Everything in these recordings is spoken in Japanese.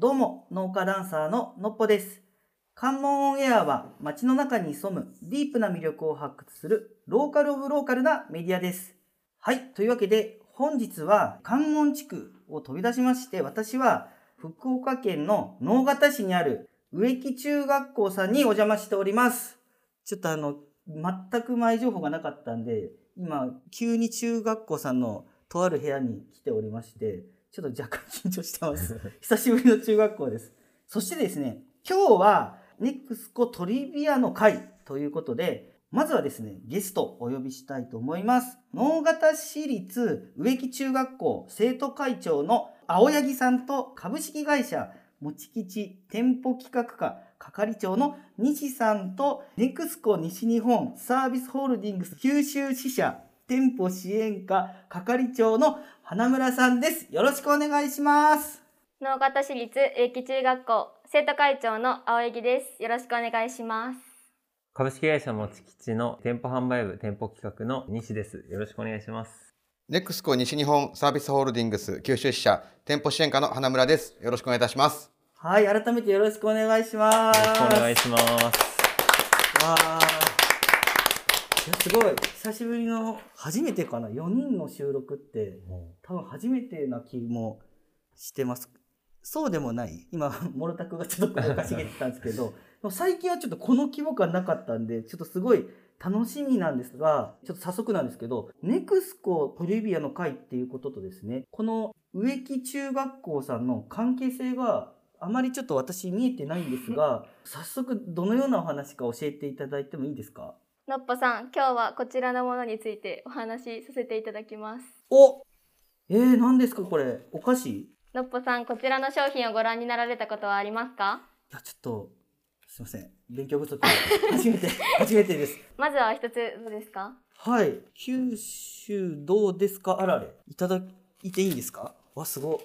どうも、農家ダンサーののっぽです。関門オンエアは街の中に潜むディープな魅力を発掘するローカルオブローカルなメディアです。はい、というわけで本日は関門地区を飛び出しまして、私は福岡県の直方市にある植木中学校さんにお邪魔しております。ちょっとあの、全く前情報がなかったんで、今、急に中学校さんのとある部屋に来ておりまして、ちょっと若干緊張してます。久しぶりの中学校です。そしてですね、今日はネクスコトリビアの会ということで、まずはですね、ゲストをお呼びしたいと思います。能形市立植木中学校生徒会長の青柳さんと株式会社もち吉店舗企画課係長の西さんとネクスコ西日本サービスホールディングス九州支社店舗支援課係長の花村さんです。よろしくお願いします。農方市立植木中学校生徒会長の青柳です。よろしくお願いします。株式会社もち吉の店舗販売部店舗企画の西です。よろしくお願いします。ネクスコ西日本サービスホールディングス九州支社店舗支援課の花村です。よろしくお願いいたします。はい、改めてよろしくお願いします。よろしくお願いします。わすごい。久しぶりの初めてかな。4人の収録って多分初めてな気もしてます。そうでもない。今モロタクがちょっと首をかしげてたんですけど 最近はちょっとこの規模感なかったんでちょっとすごい楽しみなんですがちょっと早速なんですけどネクスコトリビアの会っていうこととですねこの植木中学校さんの関係性があまりちょっと私見えてないんですが 早速どのようなお話か教えていただいてもいいですか？のっぽさん、今日はこちらのものについてお話しさせていただきます。おえー、何ですかこれ。お菓子？いのっぽさん、こちらの商品をご覧になられたことはありますか？やちょっとすいません。勉強不足で。初めて初めてです。まずは一つどうですか？はい。九州どうですか？あられ。いただいていいんですか？わすごい。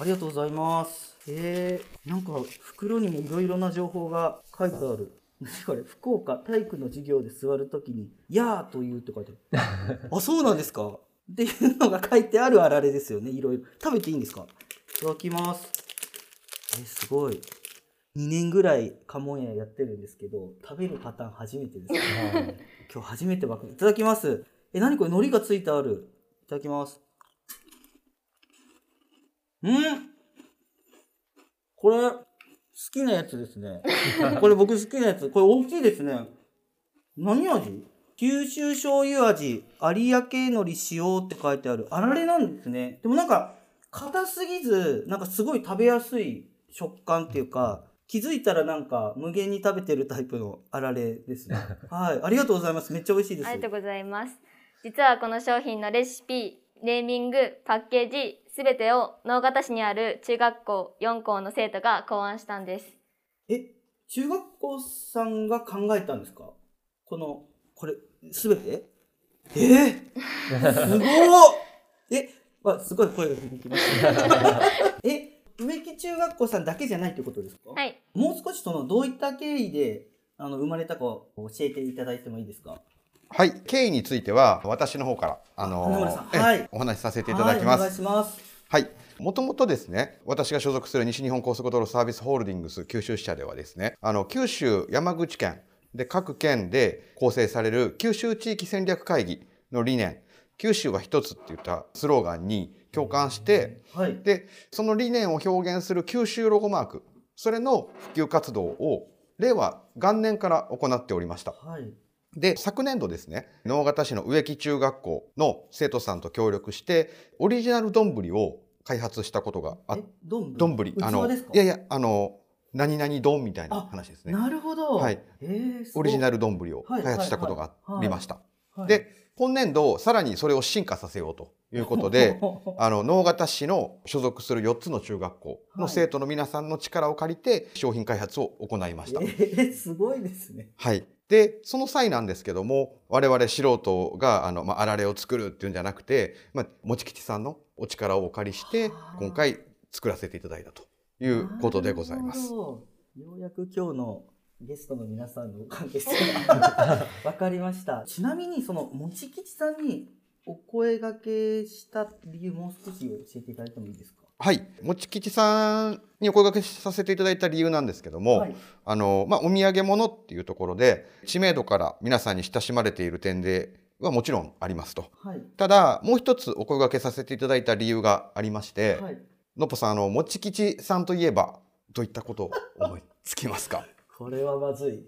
ありがとうございます。えー、なんか袋にもいろいろな情報が書いてある。何これ福岡体育の授業で座るときに「やー」と言うって書いてある。あそうなんですか？っていうのが書いてあるあられですよね。いろいろ。食べていいんですか？いただきます。えすごい。2年ぐらいカモン屋やってるんですけど食べるパターン初めてです。ね今日初めてばっかり。いただきます。え何これ？海苔がついてある。いただきます。うん？これ？好きなやつですね。これ僕好きなやつ。これ大きいですね。何味？九州醤油味。有明海苔使用って書いてある。あられなんですね。でもなんか硬すぎずなんかすごい食べやすい食感っていうか気づいたらなんか無限に食べてるタイプのあられですね。はい。ありがとうございます。めっちゃ美味しいです。ありがとうございます。実はこの商品のレシピ、ネーミング、パッケージ、すべてを直方市にある中学校4校の生徒が考案したんです。え中学校さんが考えたんですか？このこれすべて？え？ー、すごい えわすごい声が響きました え植木中学校さんだけじゃないってことですか、はい。もう少しそのどういった経緯であの生まれたかを教えていただいてもいいですか？はい、経緯については私の方からあの花村さんえはい。お話しさせていただきまはい、お願いす。しますはい。もともとですね、私が所属する西日本高速道路サービスホールディングス九州支社ではですね、あの九州山口県で各県で構成される九州地域戦略会議の理念、九州は一つっていったスローガンに共感して、はい。でその理念を表現する九州ロゴマークそれの普及活動を令和元年から行っておりました。はいで昨年度ですね直方市の植木中学校の生徒さんと協力してオリジナル丼を開発したことがあえどん丼？あの器ですか？いやいやあの何々丼みたいな話ですね。なるほど。はい。えー、オリジナル、ル丼を開発したことがありました。はい、で今年度さらにそれを進化させようということで あの直方市の所属する4つの中学校の生徒の皆さんの力を借りて商品開発を行いました。えー、すごいですねはい、でその際なんですけども我々素人があの、まあ、あられを作るっていうんじゃなくて、まあ、もち吉さんのお力をお借りしてはあ今回作らせていただいたということでございます。ようやく今日のゲストの皆さんの関係性が分かりました。ちなみにそのもち吉さんにお声掛けした理由もう少し教えていただいてもいいですか？はい、もち吉さんにお声掛けさせていただいた理由なんですけども、はいあの、まあ、お土産物っていうところで、知名度から皆さんに親しまれている点ではもちろんありますと。はい。ただ、もう一つお声掛けさせていただいた理由がありまして、はい。のっぽさん、あの、もち吉さんといえば、どういったことを思いつきますか？これはまずい。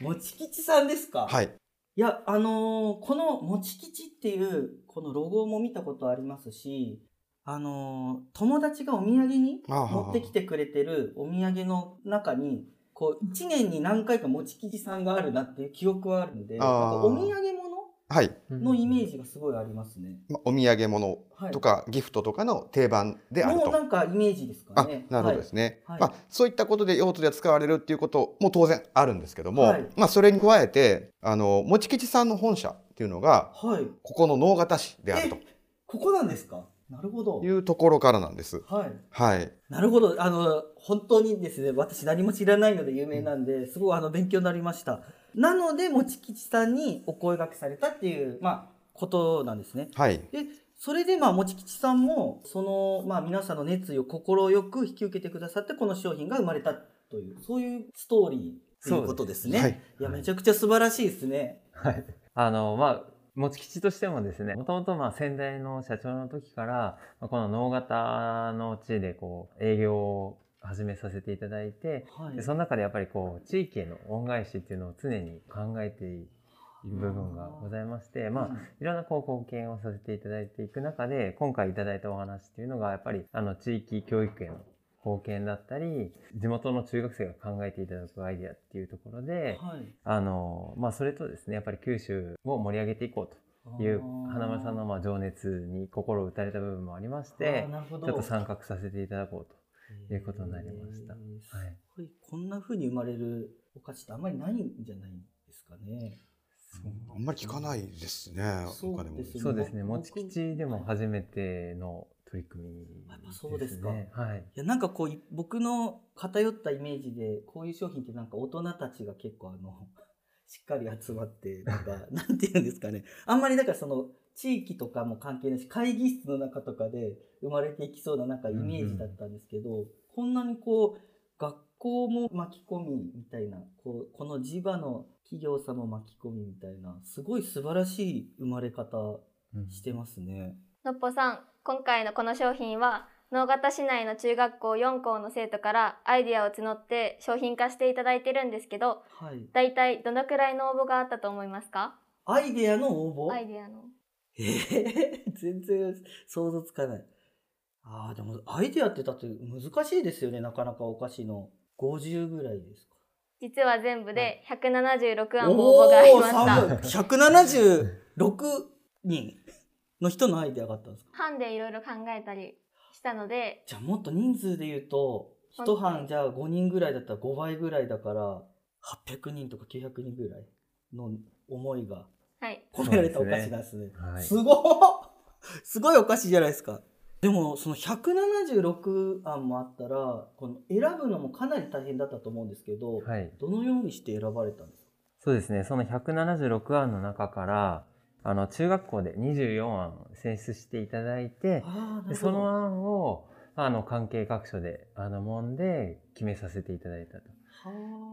もち吉さんですか？はい。いや、あのーこのもち吉っていう、このロゴも見たことありますし、あのー友達がお土産に持ってきてくれてるお土産の中に、こう、一年に何回かもち吉さんがあるなっていう記憶はあるんで、なんああかお土産。のイメージがすごいありますね。まお土産物はい。とか、ギフトとかの定番であると。のなんかイメージですかあね。なるほどですね、はいまあ、そういったことで用途で使われるっていうことも当然あるんですけども、はいまあ、それに加えてあのもち吉さんの本社っていうのがはい。はい。ここの直方市であるここなんですか？なるほどと。いうところからなんです。はい。はい、なるほど。あの、本当にですね、私何も知らないので有名なんで、すごいあの勉強になりました。なので、もち吉さんにお声掛けされたっていう、まあ、ことなんですね。はい、で、それで、まあ、もち吉さんも、その、まあ、皆さんの熱意を快く引き受けてくださって、この商品が生まれたという、そういうストーリーということですね。はいいや、めちゃくちゃ素晴らしいですね。はい。あの、まあ、持ち吉としてもですね、もともとまあ先代の社長の時から、まあこの能形の地でこう営業を始めさせていただいて、はいで。その中でやっぱりこう地域への恩返しっていうのを常に考えている部分がございまして、まあ、いろんなこう貢献をさせていただいていく中で、今回いただいたお話っていうのが、やっぱりあの地域教育への貢献だったり、地元の中学生が考えていただくアイデアっていうところで、はい。あの、まあ、それとですね、やっぱり九州を盛り上げていこうという、花丸さんのまあ情熱に心を打たれた部分もありまして、ちょっと参画させていただこうということになりました。はい。すごいこんな風に生まれるお菓子ってあんまりないんじゃないですかね。あんまり聞かないですねそう他でもですねそうですね、僕もち吉でも初めての取り組みやっぱそうですかね。はい。いやなんかこうい僕の偏ったイメージでこういう商品ってなんか大人たちが結構あのしっかり集まってなんか なんていうんですかねあんまりだからその地域とかも関係ないし会議室の中とかで生まれていきそうななんかイメージだったんですけど、こんなにこう学校も巻き込みみたいなこうこの地場の企業さんも巻き込みみたいなすごい素晴らしい生まれ方うんしてますね。のっぽさん、今回のこの商品は、能形市内の中学校4校の生徒からアイディアを募って商品化していただいてるんですけど、はい。だいたいどのくらいの応募があったと思いますか？アイデアの応募？アイディアの。えー、全然想像つかない。ああ、でもアイデアってだって難しいですよね、なかなかお菓子の。50ぐらいですか。実は全部で176案応募がありました。おー寒い176人の人のアイデアがあったんですか班でいろいろ考えたりしたので、じゃあもっと人数で言うと、一班じゃあ5人ぐらいだったら5倍ぐらいだから、800人とか900人ぐらいの思いがはい。込められたお菓子なんですね。はいすごっすごいお菓子じゃないですか。でも、その176案もあったら、この選ぶのもかなり大変だったと思うんですけど、はい。どのようにして選ばれたんですか？そうですね、その176案の中から、あの、中学校で24案選出していただいて、ああ、なで。その案を、あの、関係各所で、あの、もんで決めさせていただいたとはあ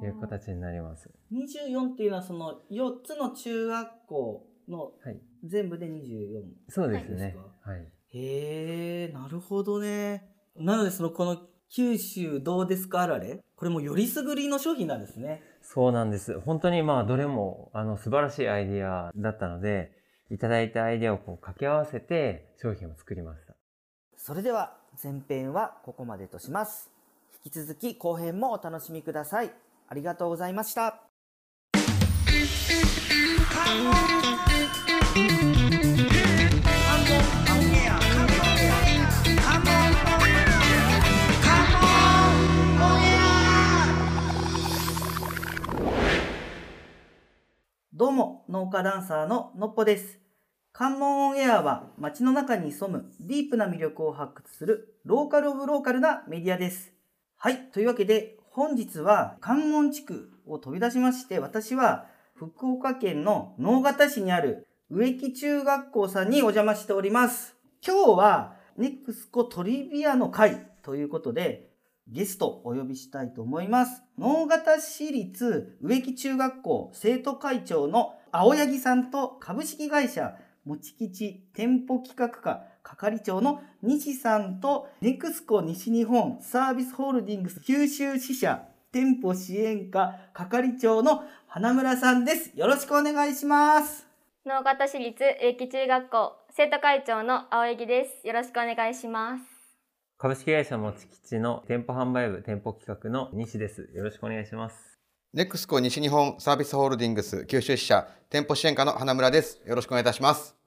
いう形になります。24っていうのは、その4つの中学校のはい。全部で24。そうですはいね。ではい。へえ、なるほどね。なので、その、この九州どうですかあられ？これもよりすぐりの商品なんですね。そうなんです。本当にまあ、どれも、あの、素晴らしいアイディアだったので、いただいたアイディアをこう掛け合わせて商品を作りました。それでは前編はここまでとします。引き続き後編もお楽しみください。ありがとうございました。どうも、農家ダンサーののっぽです。関門オンエアは街の中に潜むディープな魅力を発掘するローカルオブローカルなメディアです。はい。というわけで本日は関門地区を飛び出しまして私は福岡県の直方市にある植木中学校さんにお邪魔しております。今日はネクスコトリビアの会ということで、ゲストお呼びしたいと思います。能形市立植木中学校生徒会長の青柳さんと株式会社もち吉店舗企画課係長の西さんとネクスコ西日本サービスホールディングス九州支社店舗支援課係長の花村さんです。よろしくお願いします。能形市立植木中学校生徒会長の青柳です。よろしくお願いします。株式会社もち吉の店舗販売部店舗企画の西です。よろしくお願いします。ネクスコ西日本サービスホールディングス九州支社店舗支援課の花村です。よろしくお願いいたします。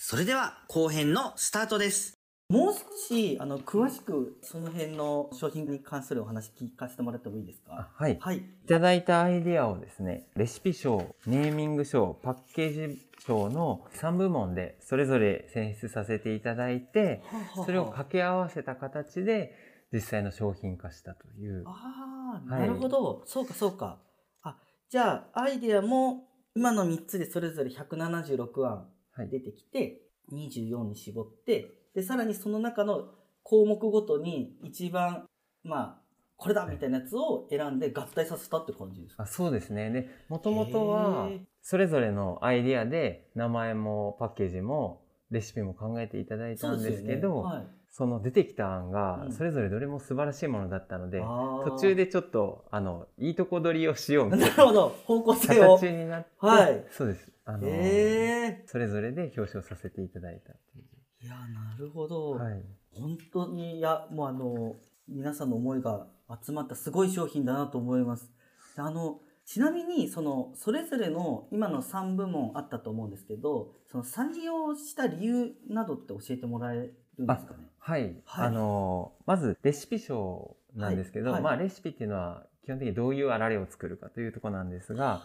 それでは後編のスタートです。もう少しあの詳しくその辺の商品に関するお話聞かせてもらってもいいですか？はい。はい。いただいたアイデアをですね、レシピ賞、ネーミング賞、パッケージ賞の3部門でそれぞれ選出させていただいて、それを掛け合わせた形で実際の商品化したという。ああ、はいなるほど。そうかそうか。あ、じゃあアイデアも今の3つでそれぞれ176案はい。出てきて、24に絞って、で、さらにその中の項目ごとに一番、まあ、これだみたいなやつを選んで合体させたって感じですか？あそうですね。で、もともとはそれぞれのアイデアで名前もパッケージもレシピも考えていただいたんですけど、はい、その出てきた案がうん。それぞれどれも素晴らしいものだったので、あー。途中でちょっとあのいいとこ取りをしようみたないるなほど。方向性を。形になって、はい。そうですあの、えそれぞれで表彰させていただいたいや、なるほど。う、はい、本当に、いや、もうあの、皆さんの思いが集まったすごい商品だなと思います。であの、ちなみに、その、それぞれの今の3部門あったと思うんですけど、その採用した理由などって教えてもらえるんですかね？はい、はい。あのまずレシピ賞なんですけど、はい。はい。まあレシピっていうのは基本的にどういうあられを作るかというところなんですが、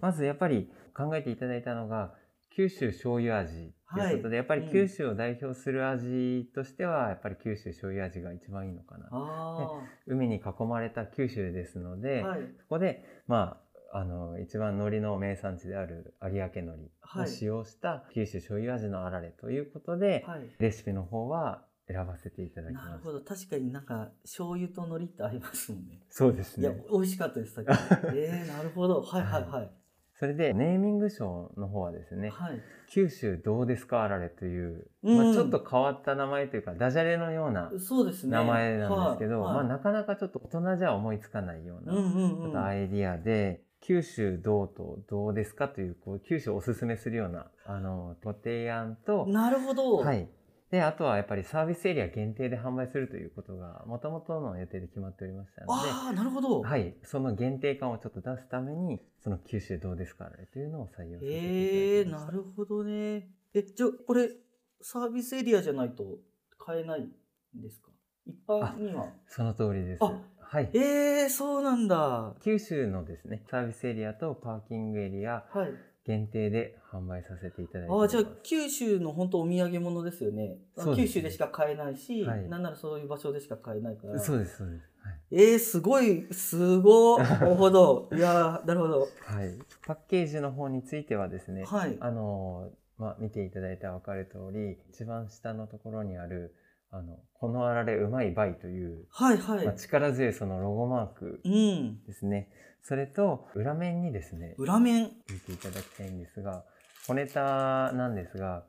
まずやっぱり考えていただいたのが九州醤油味ということで、はい。やっぱりうん。九州を代表する味としてはやっぱり九州醤油味が一番いいのかな。あ海に囲まれた九州ですのあ、で、はい。そこでまああの一番海苔の名産地である有明海苔を使用した九州醤油味のあられということで、はい。レシピの方は選ばせていただきましたなるほど。確かになんか、醤油と海苔ってありますもんね。そうですいやね、美味しかったです、さっき。ええなるほど。はいはいはい。それでネーミング賞の方はですね、はい。九州どうですかあられという、うんまあ、ちょっと変わった名前というかダジャレのようなそうですね。名前なんですけど、はいはいまあ、なかなかちょっと大人じゃ思いつかないような、うんうんアイディアで九州どうとどうですかというこう九州をおすすめするようなあのご提案と、なるほど。はい、であとはやっぱりサービスエリア限定で販売するということがもともとの予定で決まっておりましたので。ああ、なるほど。はい、その限定感をちょっと出すために、その九州どうですかねというのを採用させていただええきました。なるほどね。え、じゃあこれ、サービスエリアじゃないと買えないんですか？一般には。その通りです。あはい。ええそうなんだ。は九州のですね、サービスエリアとパーキングエリアい。限定で販売させていただいてあ。じゃあ九州の本当お土産物ですよね。そうです九州でしか買えないし、はいなんならそういう場所でしか買えないから。そうです、そうです。はい。ええすごい、すごい。なるほど。いやーなるほど。はい、パッケージの方についてはですね、はい。あのーまあ、見ていただいたら分かる通り、一番下のところにある、あの、このあられうまいバイという、はいはい。まあ、力強いそのロゴマークうん。ですね。それと、裏面にですね、裏面。見ていただきたいんですが、小ネタなんですが、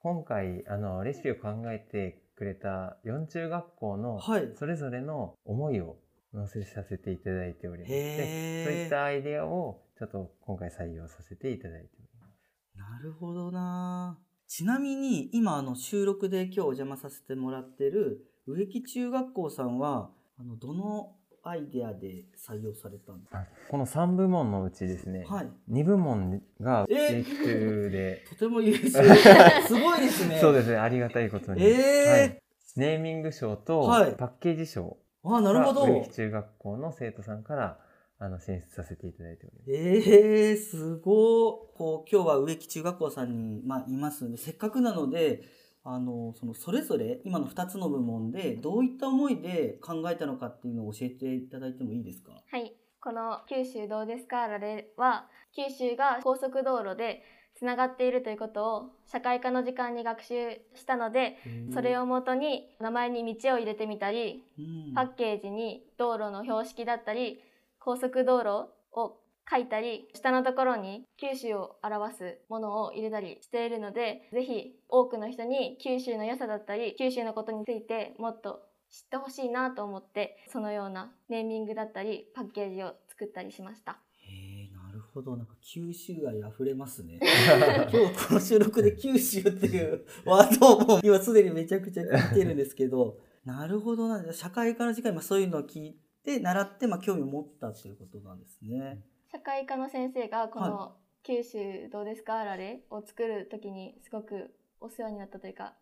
今回、あの、レシピを考えてくれた4中学校のはい。それぞれの思いを載せさせていただいておりまして、そういったアイデアをちょっと今回採用させていただいております。なるほどなちなみに今あの収録で今日お邪魔させてもらってる植木中学校さんはあのどのアイデアで採用されたんですかこの3部門のうちですね、はい。2部門がえ植木中で、とても優秀。すごいですね。そうですね、ありがたいことに。えー。はい。ネーミング賞とはい。パッケージ賞あなるほど。植木中学校の生徒さんからあの選出させていただいております。えー、すごいこう今日は植木中学校さんに、まあ、いますのでせっかくなのであのそのそれぞれ今の2つの部門でどういった思いで考えたのかっていうのを教えていただいてもいいですか？はい。この九州どうですか？あられは、九州が高速道路でつながっているということを社会科の時間に学習したのでそれをもとに名前に道を入れてみたりうん。パッケージに道路の標識だったり高速道路を書いたり下のところに九州を表すものを入れたりしているのでぜひ多くの人に九州の良さだったり九州のことについてもっと知ってほしいなと思ってそのようなネーミングだったりパッケージを作ったりしました。へえなるほどなんか九州愛あふれますね 今日この収録で九州っていうワードをもう今すでにめちゃくちゃ聞いてるんですけどなるほどな社会科の時間にまあそういうのを聞いて習ってまあ興味を持ったということなんですね。社会科の先生がこはの「九州どうですか？あられ」を作る時にすごくお世話になったというか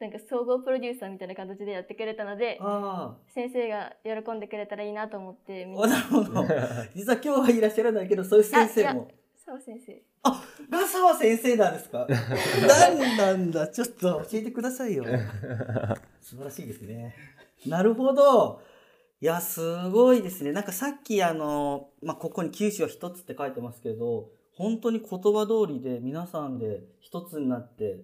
なんか総合プロデューサーみたいな形でやってくれたのであ先生が喜んでくれたらいいなと思ってなるほど。実は今日はいらっしゃらないけど、そういう先生も。そう先生ラサは先生なんですか？何なんだ？ちょっと教えてくださいよ。素晴らしいですね。なるほど。いや、すごいですね。なんかさっきあの、まあ、ここに九州は一つって書いてますけど、本当に言葉通りで皆さんで一つになって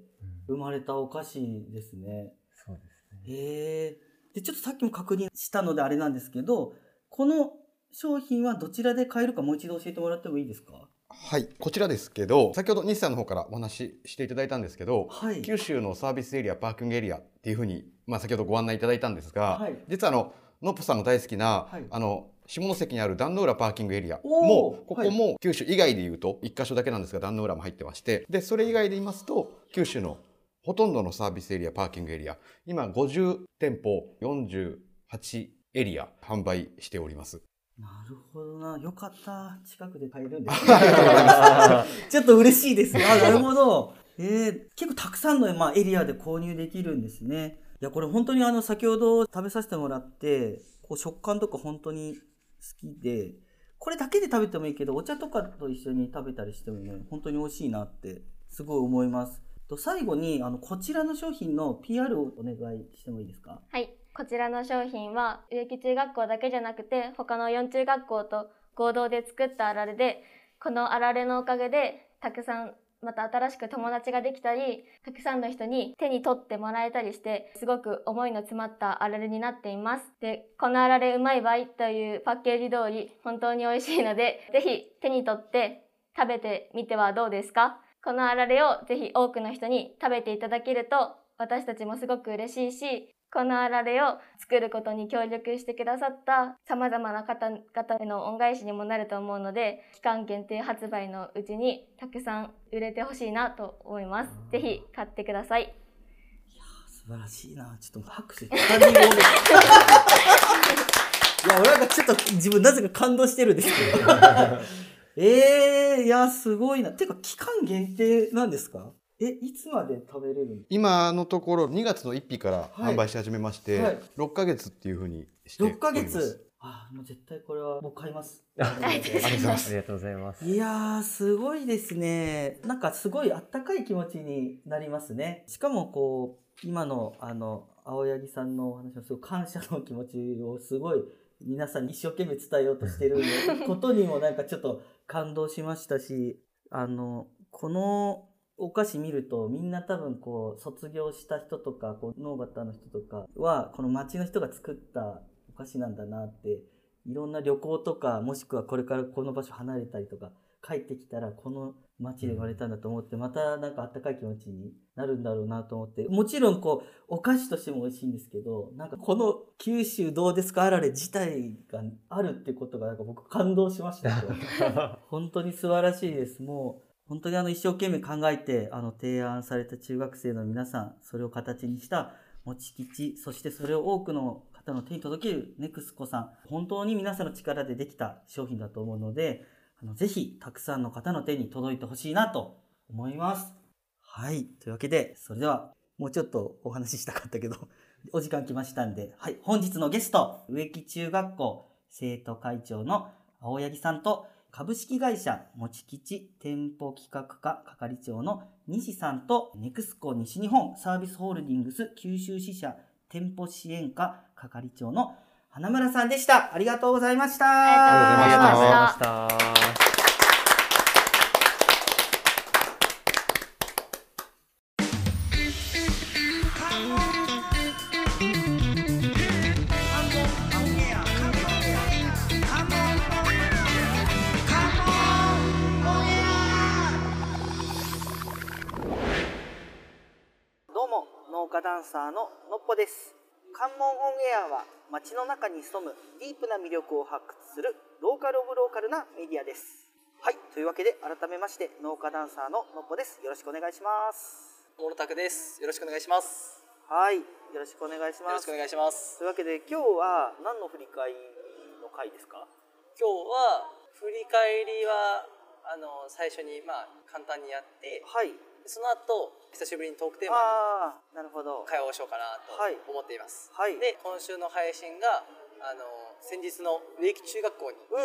生まれたお菓子ですね。そうですね。へえ。で、ちょっとさっきも確認したのであれなんですけど、この商品はどちらで買えるかもう一度教えてもらってもいいですか？はい、こちらですけど、先ほど西さんの方からお話ししていただいたんですけど、はい。九州のサービスエリア、パーキングエリアっていうふうに、まあ、先ほどご案内いただいたんですが、はい実はあの、のっぽさんの大好きな、はいあの、下関にある壇ノ浦パーキングエリアも、ここも九州以外で言うと、一箇所だけなんですが、壇ノ浦も入ってまして、で、それ以外で言いますと、九州のほとんどのサービスエリア、パーキングエリア、今50店舗、48エリア販売しております。なるほどな。よかった。近くで買えるんです、ね。ちょっと嬉しいです。あ、なるほど。えー、結構たくさんの、まあ、エリアで購入できるんですね。いや、これ本当にあの、先ほど食べさせてもらって、こう食感とか本当に好きで、これだけで食べてもいいけど、お茶とかと一緒に食べたりしてもね、本当に美味しいなって、すごい思います。と最後に、あの、こちらの商品の PR をお願いしてもいいですか？はいこちらの商品は植木中学校だけじゃなくて他の4中学校と合同で作ったあられでこのあられのおかげでたくさんまた新しく友達ができたりたくさんの人に手に取ってもらえたりしてすごく思いの詰まったあられになっています。でこのあられうまい場合というパッケージ通り本当に美味しいのでぜひ手に取って食べてみてはどうですか？このあられをぜひ多くの人に食べていただけると私たちもすごく嬉しいしこのあられを作ることに協力してくださった様々な方々への恩返しにもなると思うので期間限定発売のうちにたくさん売れてほしいなと思いますぜひ買ってください素晴らしいな。ちょっと拍手。いや、俺なんかちょっと自分なぜか感動してるんですけど。え えー、いや、すごいな。てか、期間限定なんですか？え、いつまで食べれるん今のところ2月の1日からはい販売し始めまして、はい6ヶ月っていうふうにしており6ますヶ月？あ、もう絶対これはもう買います。ありがとうございますありがとうございます。いやー、すごいですね。なんかすごいあったかい気持ちになりますね。しかもこう、今のあの、青柳さんのお話のすごい感謝の気持ちをすごい皆さんに一生懸命伝えようとしてることにもなんかちょっと感動しましたし、あの、このお菓子見るとみんな多分こう卒業した人とかこう農方の人とかはこの町の人が作ったお菓子なんだなっていろんな旅行とかもしくはこれからこの場所離れたりとか帰ってきたらこの町で生まれたんだと思ってまたなんかあったかい気持ちになるんだろうなと思ってもちろんこうお菓子としても美味しいんですけどなんかこの九州どうですか？あられ自体があるってことがなんか僕感動しました。よ 本当に素晴らしいです。もう本当にあの一生懸命考えてあの提案された中学生の皆さんそれを形にしたもち吉そしてそれを多くの方の手に届けるネクスコさん。本当に皆さんの力でできた商品だと思うのであのぜひたくさんの方の手に届いてほしいなと思います。はい。というわけでそれではもうちょっとお話ししたかったけど お時間来ましたんで、はい、本日のゲスト植木中学校生徒会長の青柳さんと株式会社もち吉店舗企画課係長の西さんとネクスコ西日本サービスホールディングス九州支社店舗支援課係長の花村さんでした。ありがとうございました。ありがとうございましたありがとうございました。サーののっぽです。関門オンエアは街の中に潜むディープな魅力を発掘するローカルオブローカルなメディアです。はいというわけで改めまして農家ダンサーののっぽです。よろしくお願いします。モロタクです。よろしくお願いします。はいよろしくお願いします。よろしくお願いします。というわけで今日は何の振り返りの回ですか？今日は振り返りはあの最初にまあ簡単にやって、はいその後久しぶりにトークテーマああなるほど。に会話をしようかなとはい思っています。はい。で今週の配信があの先日の植木中学校に行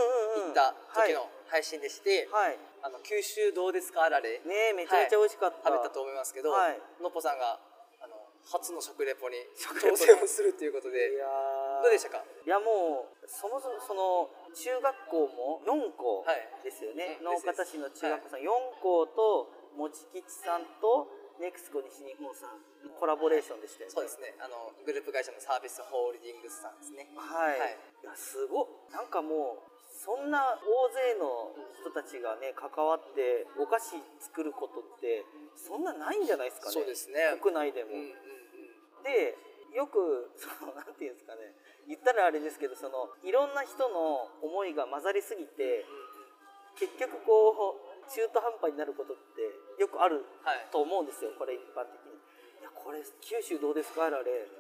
った時の配信でして、はい、あの九州どうですかあられねえめちゃめちゃ美味しかった、食べたと思いますけど、はい。のっぽさんがあの初の食レポに挑戦をするということでいやー。どうでしたか？いやもうそもそもその中学校も4校はい。ですよね、うん農家たちの中学校さん、4校ともち吉さんとネクスコ西日本さんのコラボレーションでしたよね。そうですね。あのグループ会社のサービスホールディングスさんですね。はい、はい。い、やすごっ。なんかもうそんな大勢の人たちがね関わってお菓子作ることってそんなないんじゃないですかね。そうですね。国内でも、うんうんうん。でよく そのなんていうんですかね。言ったらあれですけどそのいろんな人の思いが混ざりすぎて結局こう中途半端になることってよくあるはい。と思うんですよこれ一般的に。いやこれ九州どうですかあれ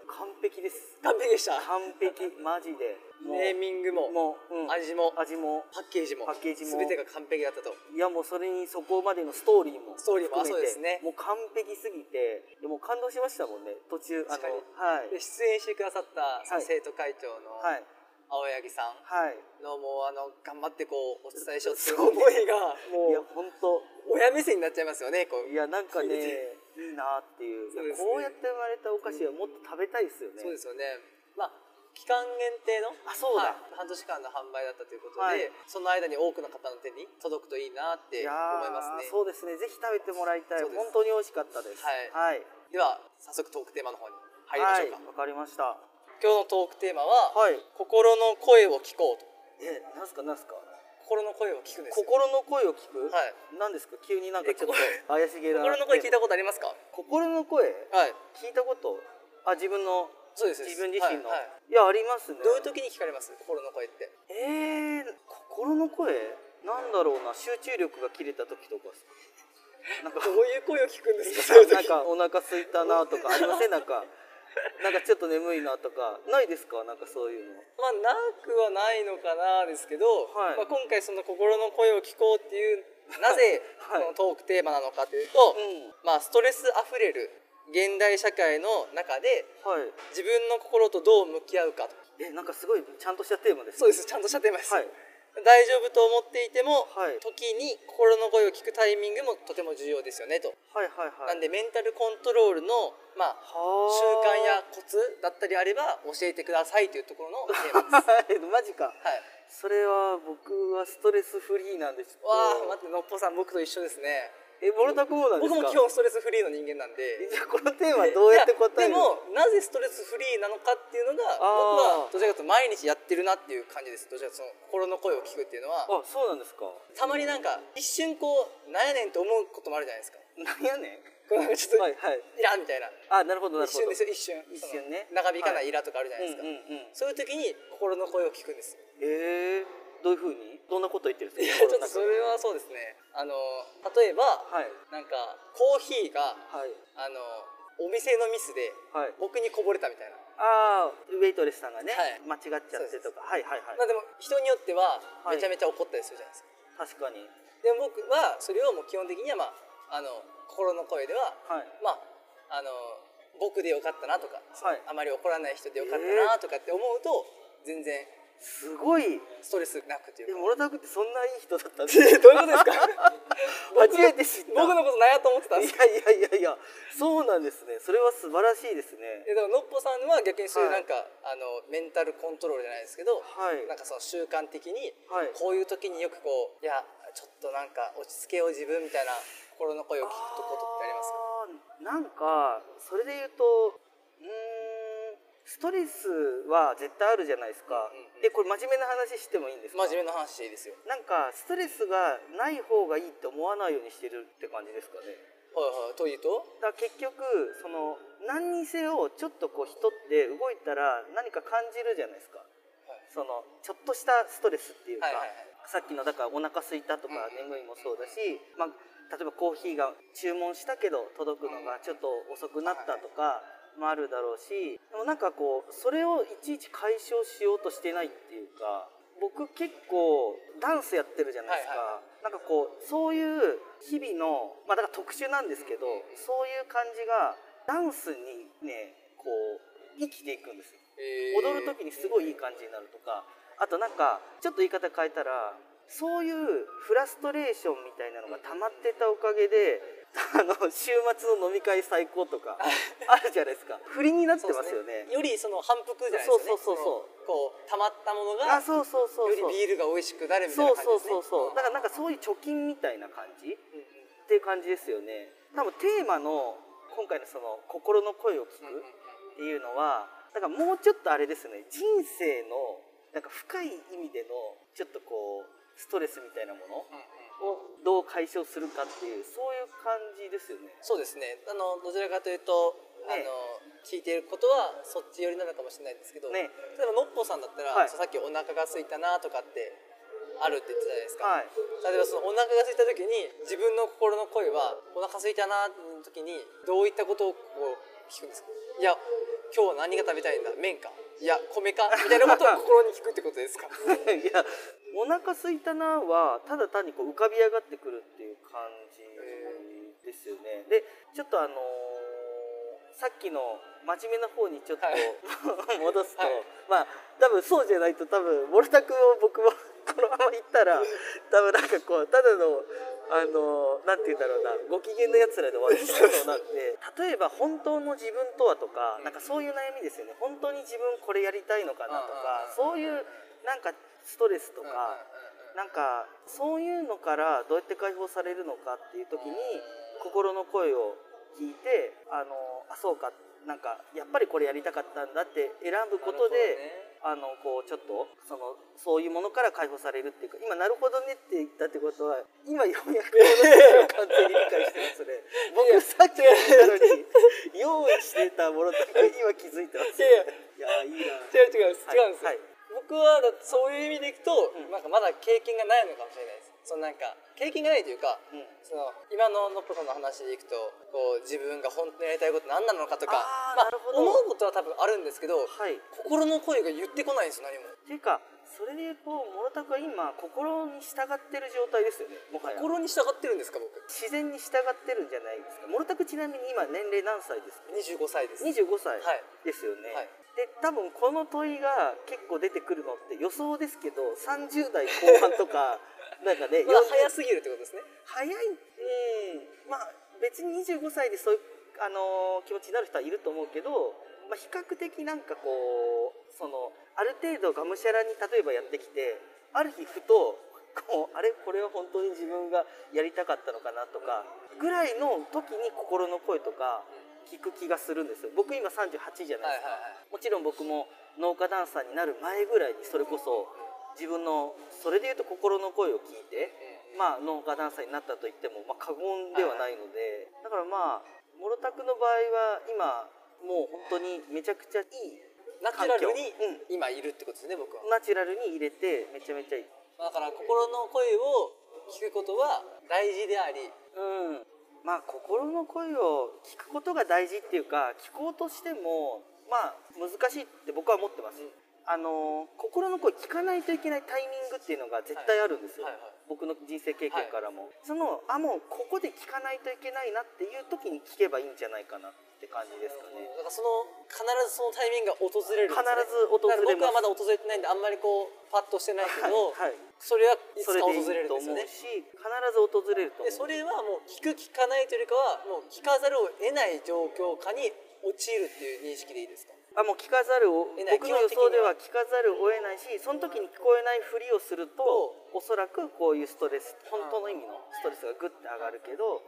完璧です。完璧でした？完璧。マジで。ネーミングももう、うん。味も味もパッケージもパッケージも。全てが完璧だったと。いやもうそれにそこまでのストーリーもストーリーも？あ含めて。そうですね。もう完璧すぎてもう感動しましたもんね途中あのはい。で出演してくださった生徒会長のはい青柳さん。はい。のもうあの頑張ってこうお伝えしようっていう。思いが もいやう本当親目線になっちゃいますよねこういやなんかねいいなっていう。こうやって生まれたお菓子はもっと食べたいですよね。そうですよね。まあ期間限定のあそうだ。はい。半年間の販売だったということで、はい。その間に多くの方の手に届くといいなって思いますね。ーそうですね。ぜひ食べてもらいたい。本当に美味しかったです。はい。はい。では早速トークテーマの方に入りましょうか、はいわかりました今日のトークテーマは、はい。心の声を聞こうと。えなんすかなんすか？心の声を聞くんですよ。心の声を聞く？はい。なんですか？急になんかちょっとえ怪しげな。心の声聞いたことありますか？心の声？はい。聞いたこと？あ自分の？そうです自分自身の、はいはい。いやありますね。どういう時に聞かれます？心の声って。えー、心の声？なんだろうな。集中力が切れた時とかなんか どういう声を聞くんですか？なんかお腹空いたなとかありません？なんか なんかちょっと眠いなとかないですか？なんかそういうの。まあなくはないのかなですけど、はい。まあ、今回その心の声を聞こうっていうなぜはい。このトークテーマなのかというと、うん。まあストレスあふれる現代社会の中ではい。自分の心とどう向き合うかと。えなんかすごいちゃんとしたテーマですそうです。ちゃんとしたテーマです、はい大丈夫と思っていても、はい。時に心の声を聞くタイミングもとても重要ですよねと、はいはいはい。なんでメンタルコントロールの、まあ、習は慣やコツだったりあれば教えてくださいというところの テーマです。はい。マジか。はい。それは僕はストレスフリーなんでちょっとわあ待ってのっぽさん僕と一緒ですねえボルタクもなんですか？僕も基本ストレスフリーの人間なんで。じゃあこのテーマどうやって答えるでもなぜストレスフリーなのかっていうのが僕はどちらかというと毎日やってるなっていう感じです。どちらかというとその心の声を聞くっていうのは。あそうなんですか。たまになんか一瞬こうなんやねんって思うこともあるじゃないですか。なんやねん？こうなんかちょっとはいはい。イラみたいな。あなるほどなる一ほど。瞬ですよ一瞬。一瞬ね。長引かないイラとかあるじゃないですか、うんうんうん。そういう時に心の声を聞くんです。えー、どういうふうにどんなこと言ってるんいですか？やちょっとそれはそうですね。あの例えば、はい。なんかコーヒーがはい。あのお店のミスではい。僕にこぼれたみたいな、ああウェイトレスさんがね、はい。間違っちゃってとか。はいはいはい。まあでも人によってははい。めちゃめちゃ怒ったりするじゃないですか、確かに。でも僕はそれをもう基本的にはまああの心の声でははい。まああの僕でよかったなとか、はい。あまり怒らない人でよかったなとかって思うと全然すごいストレスなくといでモロタクってそんないい人だったんで どういうことですか？初めて知った。僕のこと何やと思ってたんですか？いやいやいやいやそうなんですね。それは素晴らしいですね。えだからのっぽさんは逆にそういうはないんか、あのメンタルコントロールじゃないですけど、はい。なんかその習慣的に、はい。こういう時によくこういやちょっとなんか落ち着けよう自分みたいな心の声を聞くことってありますか？なんかそれで言うとうーんストレスは絶対あるじゃないですか、うんうんえこれ真面目な話してもいいんですか？真面目な話でいいですよ。なんかストレスがない方がいいって思わないようにしてるって感じですかね。はいはい。というと？だ結局その何にせよちょっとこう人って動いたら何か感じるじゃないですか、そのちょっとしたストレスっていうか、はいはいはい。さっきのだからお腹空いたとかうん眠いもそうだし、まあ、例えばコーヒーが注文したけど届くのがちょっと遅くなったとかもあるだろうしでもなんかこうそれをいちいち解消しようとしてないっていうか僕結構ダンスやってるじゃないですか、はいなんかこうそういう日々のまあだから特殊なんですけどそういう感じがダンスにねこう生きていくんですよ。踊る時にすごいいい感じになるとかあとなんかちょっと言い方変えたらそういうフラストレーションみたいなのが溜まってたおかげであの週末の飲み会最高とかあるじゃないですか。振りになってますよね。よりその反復じゃないですか、ね、そうそうそうそう。のこう溜まったものがあそうそうそうそう。よりビールが美味しくなるみたいそうな感じですねそうそうそうだからなんかそういう貯金みたいな感じうんうん。っていう感じですよね。多分テーマの今回のその心の声を聞くっていうのはだからもうちょっとあれですね。人生のなんか深い意味でのちょっとこうストレスみたいなものをどう解消するかっていうそういう感じですよね。そうですね。あのどちらかというと、ね。あの聞いていることはそっち寄りなのかもしれないんですけど、ね。例えばのっぽさんだったら、はい。さっきお腹が空いたなとかってあるって言ってたじゃないですか、はい。例えばそのお腹が空いた時に自分の心の声はお腹空いたなの時にどういったことをこう聞くんですか？いや今日は何が食べたいんだ？麺か？いや米か？みたいなことを心に聞くってことですか？いやお腹空いたなはただ単にこう浮かび上がってくるっていう感じですよね。でちょっとあのーさっきの真面目な方にちょっと、はい。戻すと、はいまあ多分そうじゃないと多分モルタ君を僕もこのまま行ったら多分なんかこうただのあのなんて言うんだろうなご機嫌なやつらで終わってしまうのなんで。例えば本当の自分とはとかなんかそういう悩みですよね。本当に自分これやりたいのかなとかそういうなんかストレスとかなんかそういうのからどうやって解放されるのかっていう時に心の声を聞いてあのあそうかなんかやっぱりこれやりたかったんだって選ぶことで、あのこうちょっとそのそういうものから解放されるっていうか今なるほどねって言ったってことは今ようやくこの話を完全に理解してますね僕さっき言ったのに用意してたものだけ今気づいてます。いやいや。いやいいな。違う違う違うんですよ、はい僕はだそういう意味でいくと、うん。なんかまだ経験がないのかもしれないです。そのなんか経験がないというか、うん。その今ののっぽさんの話でいくとこう自分が本当にやりたいこと何なのかとかまあ思うことは多分あるんですけどはい。心の声が言ってこないんですよ何も。っていうかそれで言うと諸田君は今心に従ってる状態ですよねもはや。心に従ってるんですか僕。自然に従ってるんじゃないですか。諸田君ちなみに今年齢何歳ですか？25歳です。25歳はい。ですよね、はい。で多分この問いが結構出てくるのって予想ですけど30代後半とか なんかねまだ40早すぎるってことですね。早いうん。まあ別に25歳でそういう、あのー気持ちになる人はいると思うけど、まあ、比較的なんかこうそのある程度がむしゃらに例えばやってきてある日ふとこうあれ？これは本当に自分がやりたかったのかなとかぐらいの時に心の声とか聞く気がするんですよ。僕今38じゃないですか、もちろん僕も農家ダンサーになる前ぐらいにそれこそ自分のそれでいうと心の声を聞いて、まあ、農家ダンサーになったと言っても、まあ、過言ではないので、だからまあ諸田君の場合は今もう本当にめちゃくちゃいいナチュラルに今いるってことですね僕は。ナチュラルに入れてめちゃめちゃいい。だから心の声を聞くことは大事であり。うん、まあ心の声を聞くことが大事っていうか聞こうとしてもまあ難しいって僕は思ってます、あの心の声聞かないといけないタイミングっていうのが絶対あるんですよ、はいはい。はい僕の人生経験からも、そのあもうここで聞かないといけないなっていう時に聞けばいいんじゃないかなって感じですかね。だからその必ずそのタイミングが訪れるね。必ず訪れ僕はまだ訪れてないんであんまりこうパッとしてないけど、はいはい。それはいつか訪れるんいと思うですよね。し必ず訪れるとでそれはもう聞く聞かないというよりかはもう聞かざるを得ない状況下に陥るっていう認識でいいですか？あもう聞かざるを僕の予想では聞かざるを得ないしその時に聞こえないふりをするとおそらくこういうストレス本当の意味のストレスがグッて上がるけど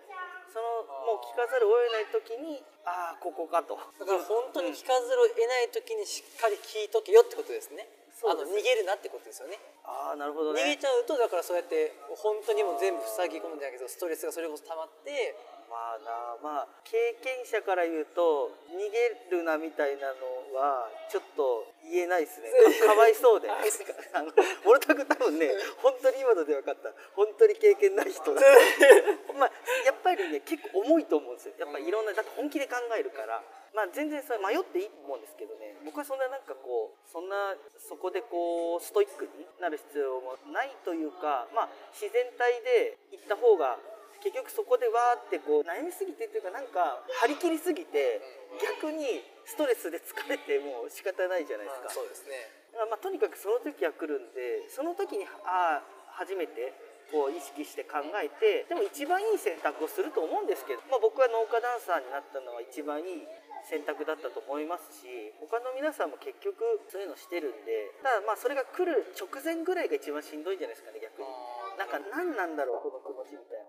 そのもう聞かざるを得ない時にああここかと。だから本当に聞かざるを得ない時にしっかり聞いとけよってことですね。そうですあの逃げるなってことですよね。ああなるほどね。逃げちゃうとだからそうやって本当にもう全部塞ぎ込むんじゃないけどストレスがそれこそ溜まってまあなまあ経験者から言うと逃げるなみたいなのはちょっと言えないですね。かかわいそうで。あのモルタク多分ね本当に今ので分かった。本当に経験ない人だ。まあやっぱりね結構重いと思うんですよ。やっぱいろんなだって本気で考えるから。まあ全然それ迷っていいと思うんですけどね。僕はそんななんかこうそんなそこでこうストイックになる必要もないというかまあ自然体で行った方が結局そこでわーってこう悩みすぎてっていうかなんか張り切りすぎて逆にストレスで疲れてもう仕方ないじゃないですか。そうですね。だからまあとにかくその時は来るんでその時にああ初めてこう意識して考えてでも一番いい選択をすると思うんですけど、まあ、僕は農家ダンサーになったのは一番いい選択だったと思いますし他の皆さんも結局そういうのしてるんでただまあそれが来る直前ぐらいが一番しんどいんじゃないですかね逆に。なんか何なんだろうこの気持ちみたいな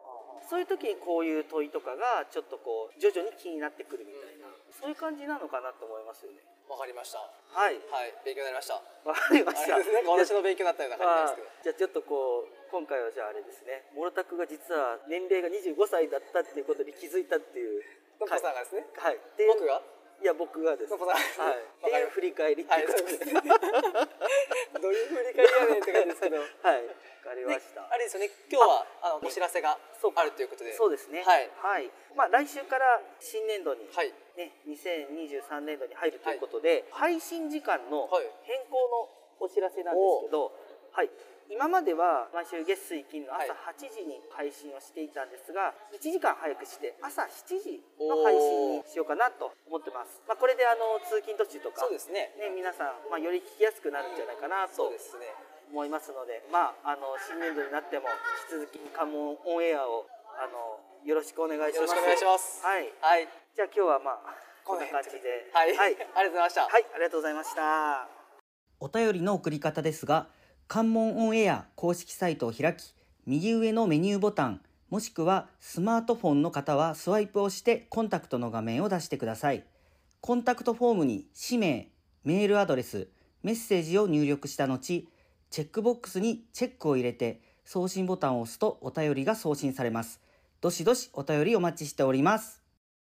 そういう時にこういう問いとかがちょっとこう徐々に気になってくるみたいなそういう感じなのかなと思いますよね。わかりました。ははい。い勉強になりました。わかりました。なんか私の勉強になったような感じですけど。じゃあちょっとこう今回はじゃああれですね。モロタクが実は年齢が25歳だったっていうことに気づいたっていう。のっぽさんがですね。はい。っていう僕が？いや僕がです。のっぽさんがはい。っていう振り返りってはいいうことで。そうですね。どういう振り返りやねんって感じですけど。はい。わかりまでした。あれですよね。今日はあのお知らせがあるということで。そうですね。はい。はい。まあ来週から新年度にはい。ね2023年度に入るということで配信時間のはい。変更のお知らせなんですけどはい。今までは毎週月水金の朝はい。8時に配信をしていたんですが、1時間早くして朝7時の配信にしようかなと思ってます、まあ、これであの通勤途中とかそうですね。ね、皆さん、まあ、より聞きやすくなるんじゃないかなとそうですね思いますので、まあ、あの新年度になっても引き続き関門オンエアをあのよろしくお願いします。よろしくお願いします。はい、はい。じゃあ今日はまあこんな感じで、はい、はい、ありがとうございました。はい、ありがとうございました。お便りの送り方ですが、関門オンエア公式サイトを開き、右上のメニューボタン、もしくはスマートフォンの方はスワイプをしてコンタクトの画面を出してください。コンタクトフォームに氏名、メールアドレス、メッセージを入力した後、チェックボックスにチェックを入れて送信ボタンを押すとお便りが送信されます。どしどしお便りお待ちしております。